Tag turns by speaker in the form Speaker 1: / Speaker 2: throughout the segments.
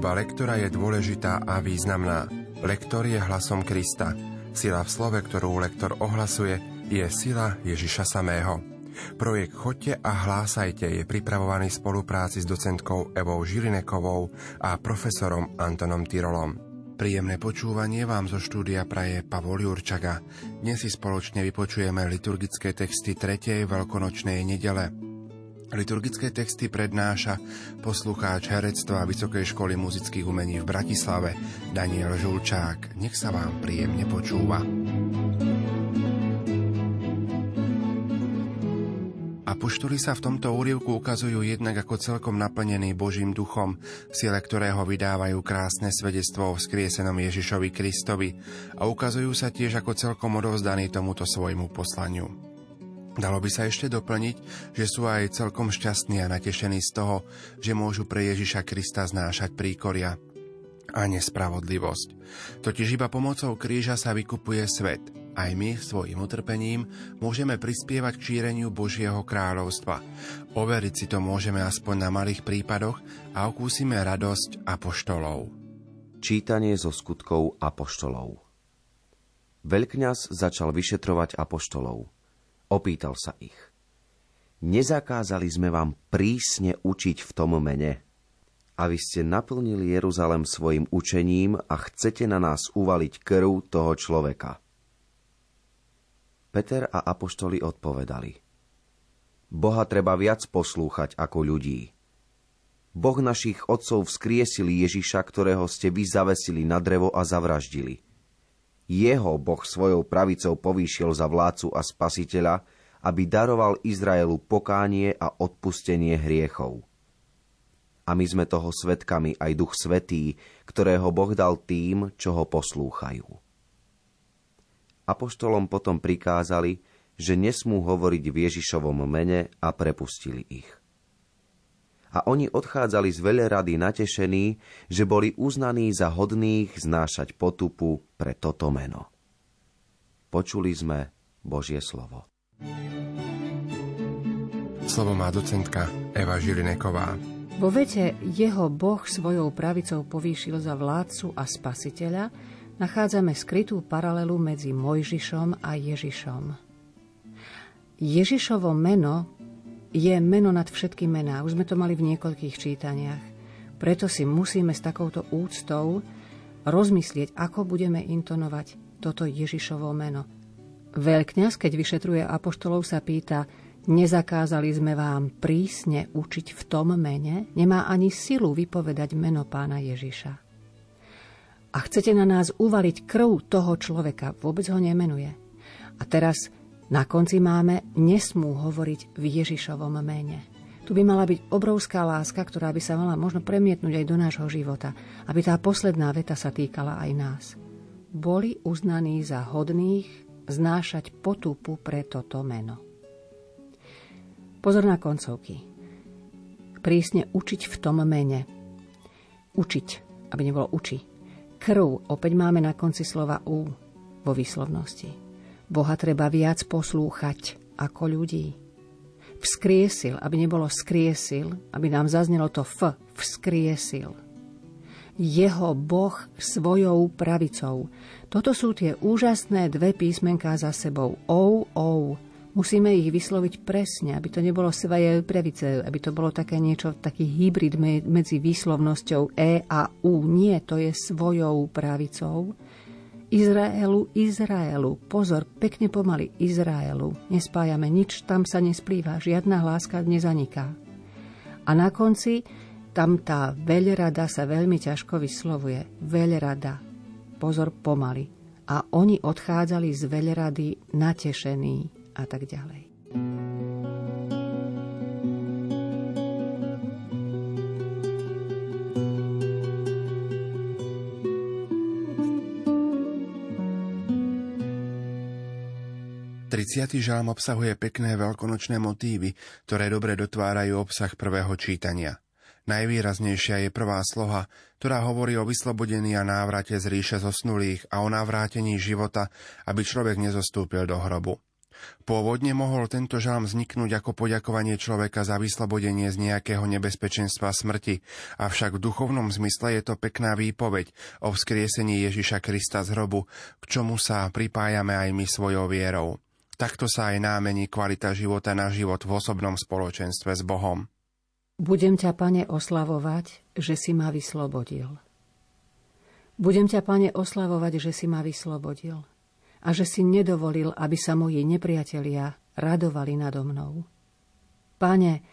Speaker 1: Služba lektora je dôležitá a významná. Lektor je hlasom Krista. Sila v slove, ktorú lektor ohlasuje, je sila Ježiša samého. Projekt Chodte a hlásajte je pripravovaný v spolupráci s docentkou Evou Žilinekovou a profesorom Antonom Tyrolom. Príjemné počúvanie vám zo štúdia praje Pavol Jurčaga. Dnes si spoločne vypočujeme liturgické texty 3. veľkonočnej nedele. Liturgické texty prednáša poslucháč herectva Vysokej školy muzických umení v Bratislave Daniel Žulčák. Nech sa vám príjemne počúva. Apoštoli sa v tomto úrivku ukazujú jednak ako celkom naplnený Božím duchom, v sile ktorého vydávajú krásne svedectvo o vzkriesenom Ježišovi Kristovi a ukazujú sa tiež ako celkom odovzdaní tomuto svojmu poslaniu. Dalo by sa ešte doplniť, že sú aj celkom šťastní a natešení z toho, že môžu pre Ježiša Krista znášať príkoria a nespravodlivosť. Totiž iba pomocou kríža sa vykupuje svet. Aj my svojim utrpením môžeme prispievať k šíreniu Božieho kráľovstva. Overiť si to môžeme aspoň na malých prípadoch a okúsime radosť apoštolov.
Speaker 2: Čítanie zo skutkov apoštolov Veľkňaz začal vyšetrovať apoštolov – Opýtal sa ich. Nezakázali sme vám prísne učiť v tom mene. A vy ste naplnili Jeruzalem svojim učením a chcete na nás uvaliť krv toho človeka. Peter a apoštoli odpovedali. Boha treba viac poslúchať ako ľudí. Boh našich otcov vzkriesil Ježiša, ktorého ste vy zavesili na drevo a zavraždili – jeho Boh svojou pravicou povýšil za vládcu a spasiteľa, aby daroval Izraelu pokánie a odpustenie hriechov. A my sme toho svetkami aj Duch Svetý, ktorého Boh dal tým, čo ho poslúchajú. Apoštolom potom prikázali, že nesmú hovoriť v Ježišovom mene a prepustili ich a oni odchádzali z veľerady natešení, že boli uznaní za hodných znášať potupu pre toto meno. Počuli sme Božie slovo.
Speaker 1: Slovo má docentka Eva Žilineková.
Speaker 3: Vo vete jeho Boh svojou pravicou povýšil za vládcu a spasiteľa nachádzame skrytú paralelu medzi Mojžišom a Ježišom. Ježišovo meno je meno nad všetky mená. Už sme to mali v niekoľkých čítaniach. Preto si musíme s takouto úctou rozmyslieť, ako budeme intonovať toto Ježišovo meno. Veľkňaz, keď vyšetruje apoštolov, sa pýta, nezakázali sme vám prísne učiť v tom mene, nemá ani silu vypovedať meno pána Ježiša. A chcete na nás uvaliť krv toho človeka, vôbec ho nemenuje. A teraz na konci máme nesmú hovoriť v Ježišovom mene. Tu by mala byť obrovská láska, ktorá by sa mala možno premietnúť aj do nášho života, aby tá posledná veta sa týkala aj nás. Boli uznaní za hodných znášať potupu pre toto meno. Pozor na koncovky. Prísne učiť v tom mene. Učiť, aby nebolo uči. Krv opäť máme na konci slova U vo výslovnosti. Boha treba viac poslúchať ako ľudí. Vzkriesil, aby nebolo skriesil, aby nám zaznelo to F, vzkriesil. Jeho Boh svojou pravicou. Toto sú tie úžasné dve písmenká za sebou. Ou, ou. Musíme ich vysloviť presne, aby to nebolo svoje pravice, aby to bolo také niečo, taký hybrid medzi výslovnosťou E a U. Nie, to je svojou pravicou Izraelu, Izraelu. Pozor, pekne pomaly Izraelu. Nespájame nič, tam sa nesplýva, žiadna hláska nezaniká. A na konci tam tá veľrada sa veľmi ťažko vyslovuje. Veľrada. Pozor, pomaly. A oni odchádzali z veľrady natešení a tak ďalej.
Speaker 1: 30. žalm obsahuje pekné veľkonočné motívy, ktoré dobre dotvárajú obsah prvého čítania. Najvýraznejšia je prvá sloha, ktorá hovorí o vyslobodení a návrate z ríše zosnulých a o navrátení života, aby človek nezostúpil do hrobu. Pôvodne mohol tento žalm vzniknúť ako poďakovanie človeka za vyslobodenie z nejakého nebezpečenstva smrti, avšak v duchovnom zmysle je to pekná výpoveď o vzkriesení Ježiša Krista z hrobu, k čomu sa pripájame aj my svojou vierou. Takto sa aj námení kvalita života na život v osobnom spoločenstve s Bohom.
Speaker 3: Budem ťa, pane, oslavovať, že si ma vyslobodil. Budem ťa, pane, oslavovať, že si ma vyslobodil a že si nedovolil, aby sa moji nepriatelia radovali nado mnou. Pane,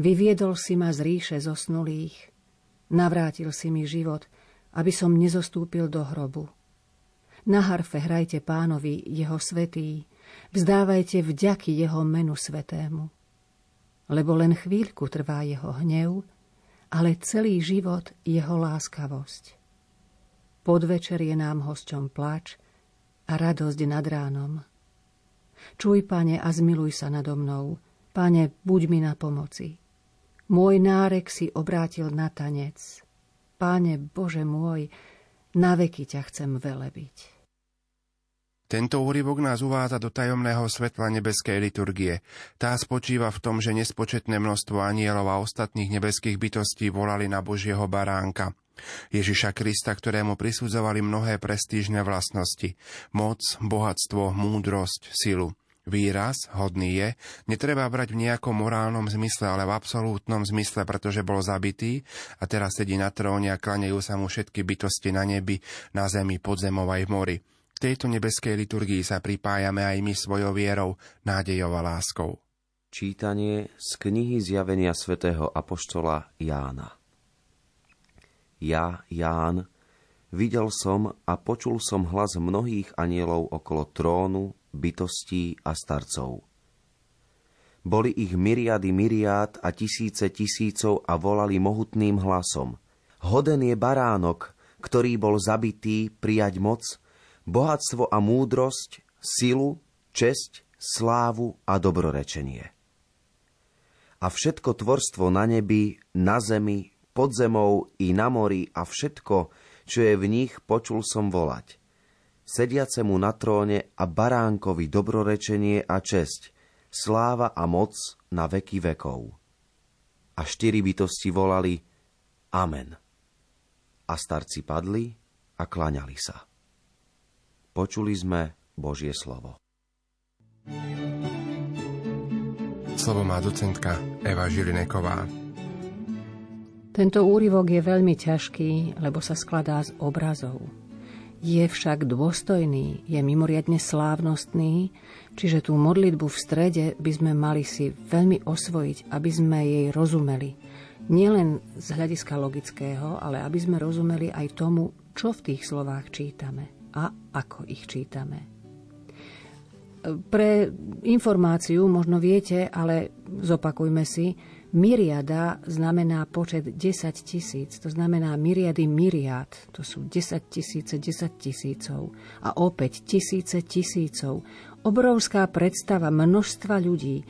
Speaker 3: vyviedol si ma z ríše zosnulých, navrátil si mi život, aby som nezostúpil do hrobu. Na harfe hrajte pánovi jeho svetý, vzdávajte vďaky jeho menu svetému. Lebo len chvíľku trvá jeho hnev, ale celý život jeho láskavosť. Podvečer je nám hosťom plač, a radosť nad ránom. Čuj, pane, a zmiluj sa nado mnou. Pane, buď mi na pomoci. Môj nárek si obrátil na tanec. Pane, Bože môj, na veky ťa chcem velebiť.
Speaker 1: Tento úryvok nás uvádza do tajomného svetla nebeskej liturgie. Tá spočíva v tom, že nespočetné množstvo anielov a ostatných nebeských bytostí volali na Božieho baránka. Ježiša Krista, ktorému prisudzovali mnohé prestížne vlastnosti. Moc, bohatstvo, múdrosť, silu. Výraz, hodný je, netreba brať v nejakom morálnom zmysle, ale v absolútnom zmysle, pretože bol zabitý a teraz sedí na tróne a klanejú sa mu všetky bytosti na nebi, na zemi, pod zemou aj v mori tejto nebeskej liturgii sa pripájame aj my svojou vierou, nádejou a láskou.
Speaker 2: Čítanie z knihy zjavenia svätého Apoštola Jána Ja, Ján, videl som a počul som hlas mnohých anielov okolo trónu, bytostí a starcov. Boli ich myriady myriád a tisíce tisícov a volali mohutným hlasom. Hoden je baránok, ktorý bol zabitý prijať moc, bohatstvo a múdrosť, silu, česť, slávu a dobrorečenie. A všetko tvorstvo na nebi, na zemi, pod zemou i na mori a všetko, čo je v nich, počul som volať. Sediacemu na tróne a baránkovi dobrorečenie a česť, sláva a moc na veky vekov. A štyri bytosti volali Amen. A starci padli a klaňali sa. Počuli sme Božie slovo.
Speaker 1: Slovo má docentka Eva Žilineková.
Speaker 3: Tento úryvok je veľmi ťažký, lebo sa skladá z obrazov. Je však dôstojný, je mimoriadne slávnostný, čiže tú modlitbu v strede by sme mali si veľmi osvojiť, aby sme jej rozumeli. Nielen z hľadiska logického, ale aby sme rozumeli aj tomu, čo v tých slovách čítame a ako ich čítame. Pre informáciu možno viete, ale zopakujme si, myriada znamená počet 10 tisíc, to znamená myriady myriad, to sú 10 tisíce 10 tisícov a opäť tisíce tisícov. Obrovská predstava množstva ľudí,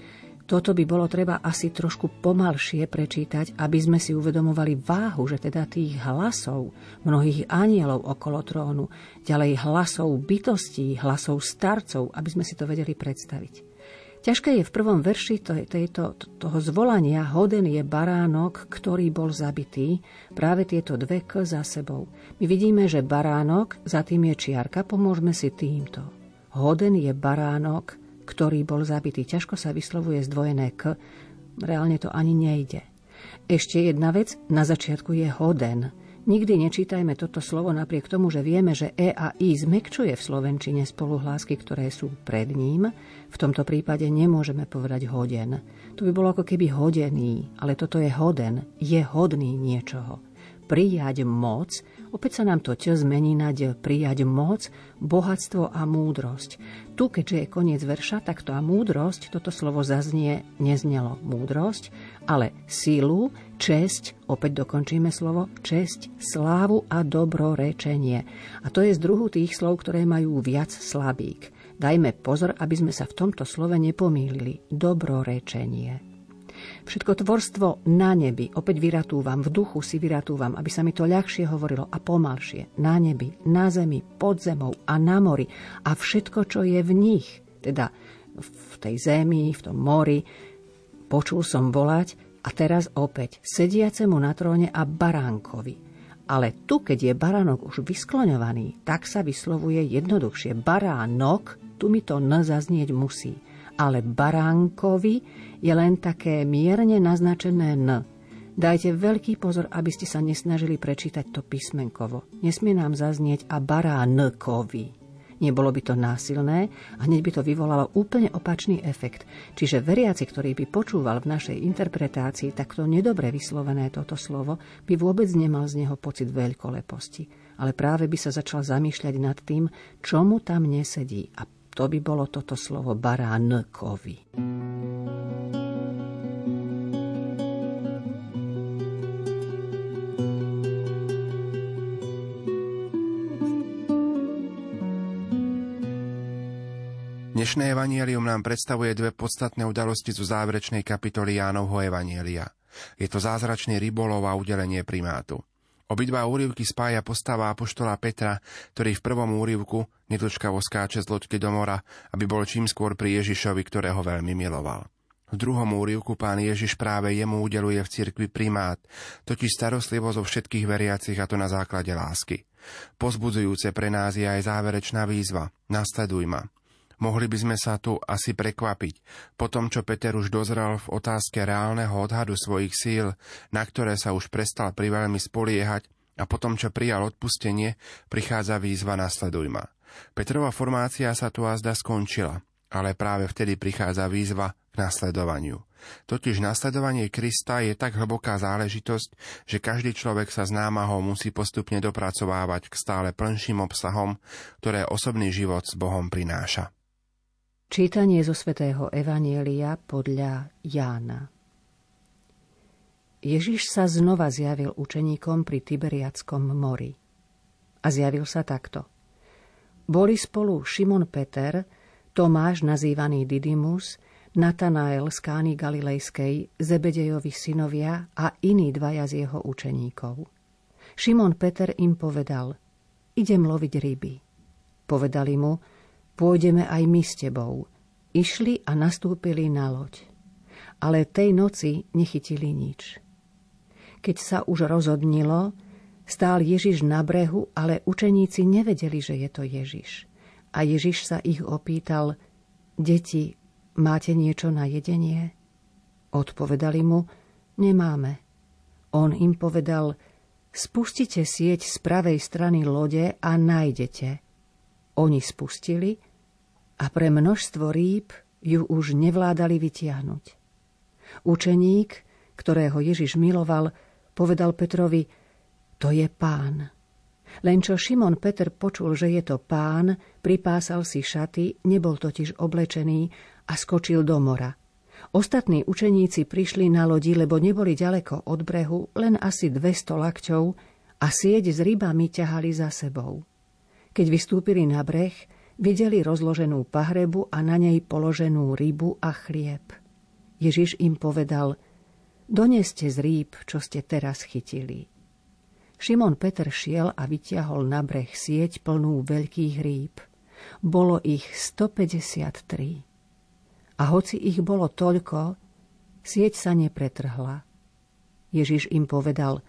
Speaker 3: toto by bolo treba asi trošku pomalšie prečítať, aby sme si uvedomovali váhu, že teda tých hlasov, mnohých anielov okolo trónu, ďalej hlasov bytostí, hlasov starcov, aby sme si to vedeli predstaviť. Ťažké je v prvom verši to, to, to, toho zvolania hoden je baránok, ktorý bol zabitý, práve tieto dve k za sebou. My vidíme, že baránok, za tým je čiarka, pomôžme si týmto. Hoden je baránok, ktorý bol zabitý. Ťažko sa vyslovuje zdvojené k, reálne to ani nejde. Ešte jedna vec, na začiatku je hoden. Nikdy nečítajme toto slovo napriek tomu, že vieme, že E a I zmekčuje v slovenčine spoluhlásky, ktoré sú pred ním. V tomto prípade nemôžeme povedať hoden. To by bolo ako keby hodený, ale toto je hoden, je hodný niečoho. Prijať moc Opäť sa nám to ť zmení na d, prijať moc, bohatstvo a múdrosť. Tu, keďže je koniec verša, tak to a múdrosť, toto slovo zaznie, neznelo múdrosť, ale sílu, česť, opäť dokončíme slovo, česť, slávu a dobrorečenie. A to je z druhu tých slov, ktoré majú viac slabík. Dajme pozor, aby sme sa v tomto slove nepomýlili. Dobrorečenie. Všetko tvorstvo na nebi, opäť vyratúvam, v duchu si vyratúvam, aby sa mi to ľahšie hovorilo a pomalšie. Na nebi, na zemi, pod zemou a na mori a všetko, čo je v nich. Teda v tej zemi, v tom mori. Počul som volať a teraz opäť sediacemu na tróne a baránkovi. Ale tu, keď je baránok už vyskloňovaný, tak sa vyslovuje jednoduchšie. Baránok, tu mi to n zaznieť musí. Ale baránkovi je len také mierne naznačené n. Dajte veľký pozor, aby ste sa nesnažili prečítať to písmenkovo. Nesmie nám zaznieť a baránkovi. Nebolo by to násilné a hneď by to vyvolalo úplne opačný efekt. Čiže veriaci, ktorý by počúval v našej interpretácii takto nedobre vyslovené toto slovo, by vôbec nemal z neho pocit veľkoleposti. Ale práve by sa začal zamýšľať nad tým, čo mu tam nesedí. A to by bolo toto slovo baránkovi.
Speaker 1: Dnešné evanielium nám predstavuje dve podstatné udalosti zo záverečnej kapitoly Jánovho evanielia. Je to zázračný rybolov a udelenie primátu. Obidva úrivky spája postava apoštola Petra, ktorý v prvom úrivku nedočkavo skáče z loďky do mora, aby bol čím skôr pri Ježišovi, ktorého veľmi miloval. V druhom úrivku pán Ježiš práve jemu udeluje v cirkvi primát, totiž starostlivo zo všetkých veriacich a to na základe lásky. Pozbudzujúce pre nás je aj záverečná výzva. Nasleduj ma. Mohli by sme sa tu asi prekvapiť, po tom, čo Peter už dozrel v otázke reálneho odhadu svojich síl, na ktoré sa už prestal priveľmi spoliehať, a potom, čo prijal odpustenie, prichádza výzva Nasleduj ma. Petrova formácia sa tu azda skončila, ale práve vtedy prichádza výzva k nasledovaniu. Totiž nasledovanie Krista je tak hlboká záležitosť, že každý človek sa z námahou musí postupne dopracovávať k stále plnším obsahom, ktoré osobný život s Bohom prináša.
Speaker 3: Čítanie zo svätého Evanielia podľa Jána. Ježiš sa znova zjavil učeníkom pri Tiberiackom mori. A zjavil sa takto. Boli spolu Šimon Peter, Tomáš nazývaný Didymus, Natanael z Kány Galilejskej, Zebedejovi synovia a iní dvaja z jeho učeníkov. Šimon Peter im povedal, idem loviť ryby. Povedali mu, pôjdeme aj my s tebou. Išli a nastúpili na loď. Ale tej noci nechytili nič. Keď sa už rozhodnilo, stál Ježiš na brehu, ale učeníci nevedeli, že je to Ježiš. A Ježiš sa ich opýtal, deti, máte niečo na jedenie? Odpovedali mu, nemáme. On im povedal, spustite sieť z pravej strany lode a nájdete. Oni spustili a pre množstvo rýb ju už nevládali vytiahnuť. Učeník, ktorého Ježiš miloval, povedal Petrovi, to je pán. Len čo Šimon Peter počul, že je to pán, pripásal si šaty, nebol totiž oblečený a skočil do mora. Ostatní učeníci prišli na lodi, lebo neboli ďaleko od brehu, len asi 200 lakťov a sieť s rybami ťahali za sebou. Keď vystúpili na breh, Videli rozloženú pahrebu a na nej položenú rybu a chlieb. Ježiš im povedal, doneste z rýb, čo ste teraz chytili. Šimon Peter šiel a vyťahol na breh sieť plnú veľkých rýb. Bolo ich 153. A hoci ich bolo toľko, sieť sa nepretrhla. Ježiš im povedal,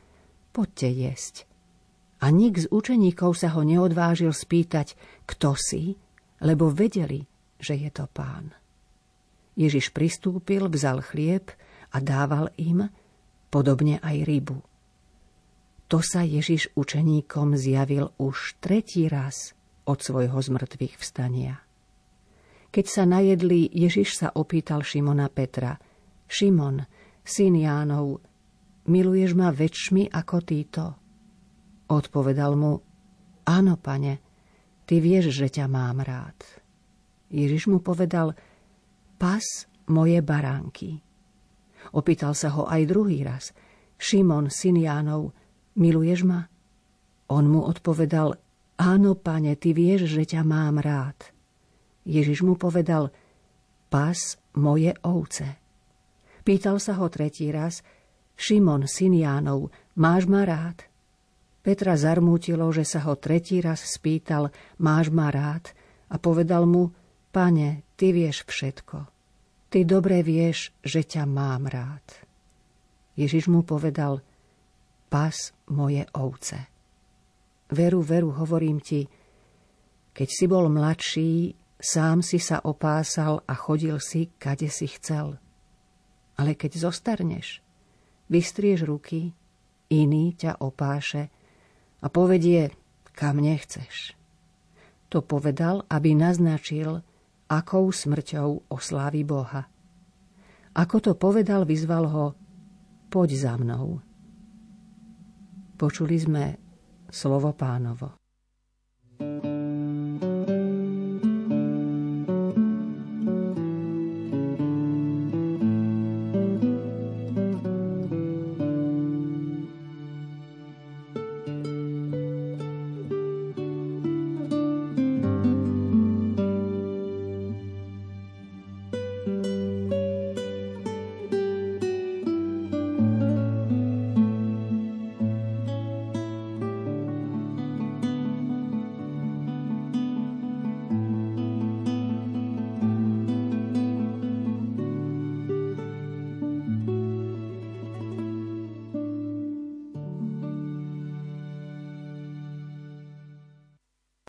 Speaker 3: poďte jesť. A nik z učeníkov sa ho neodvážil spýtať, kto si, lebo vedeli, že je to pán. Ježiš pristúpil, vzal chlieb a dával im, podobne aj rybu. To sa Ježiš učeníkom zjavil už tretí raz od svojho zmrtvých vstania. Keď sa najedli, Ježiš sa opýtal Šimona Petra, Šimon, syn Jánov, miluješ ma väčšmi ako títo? Odpovedal mu, áno, pane, ty vieš, že ťa mám rád. Ježiš mu povedal, pas moje baránky. Opýtal sa ho aj druhý raz, Šimon, syn Jánov, miluješ ma? On mu odpovedal, áno, pane, ty vieš, že ťa mám rád. Ježiš mu povedal, pas moje ovce. Pýtal sa ho tretí raz, Šimon, syn Jánov, máš ma rád? Petra zarmútilo, že sa ho tretí raz spýtal, máš ma rád? A povedal mu, pane, ty vieš všetko. Ty dobre vieš, že ťa mám rád. Ježiš mu povedal, pas moje ovce. Veru, veru, hovorím ti, keď si bol mladší, sám si sa opásal a chodil si, kade si chcel. Ale keď zostarneš, vystrieš ruky, iný ťa opáše a povedie, kam nechceš. To povedal, aby naznačil, akou smrťou oslávi Boha. Ako to povedal, vyzval ho, poď za mnou. Počuli sme slovo pánovo.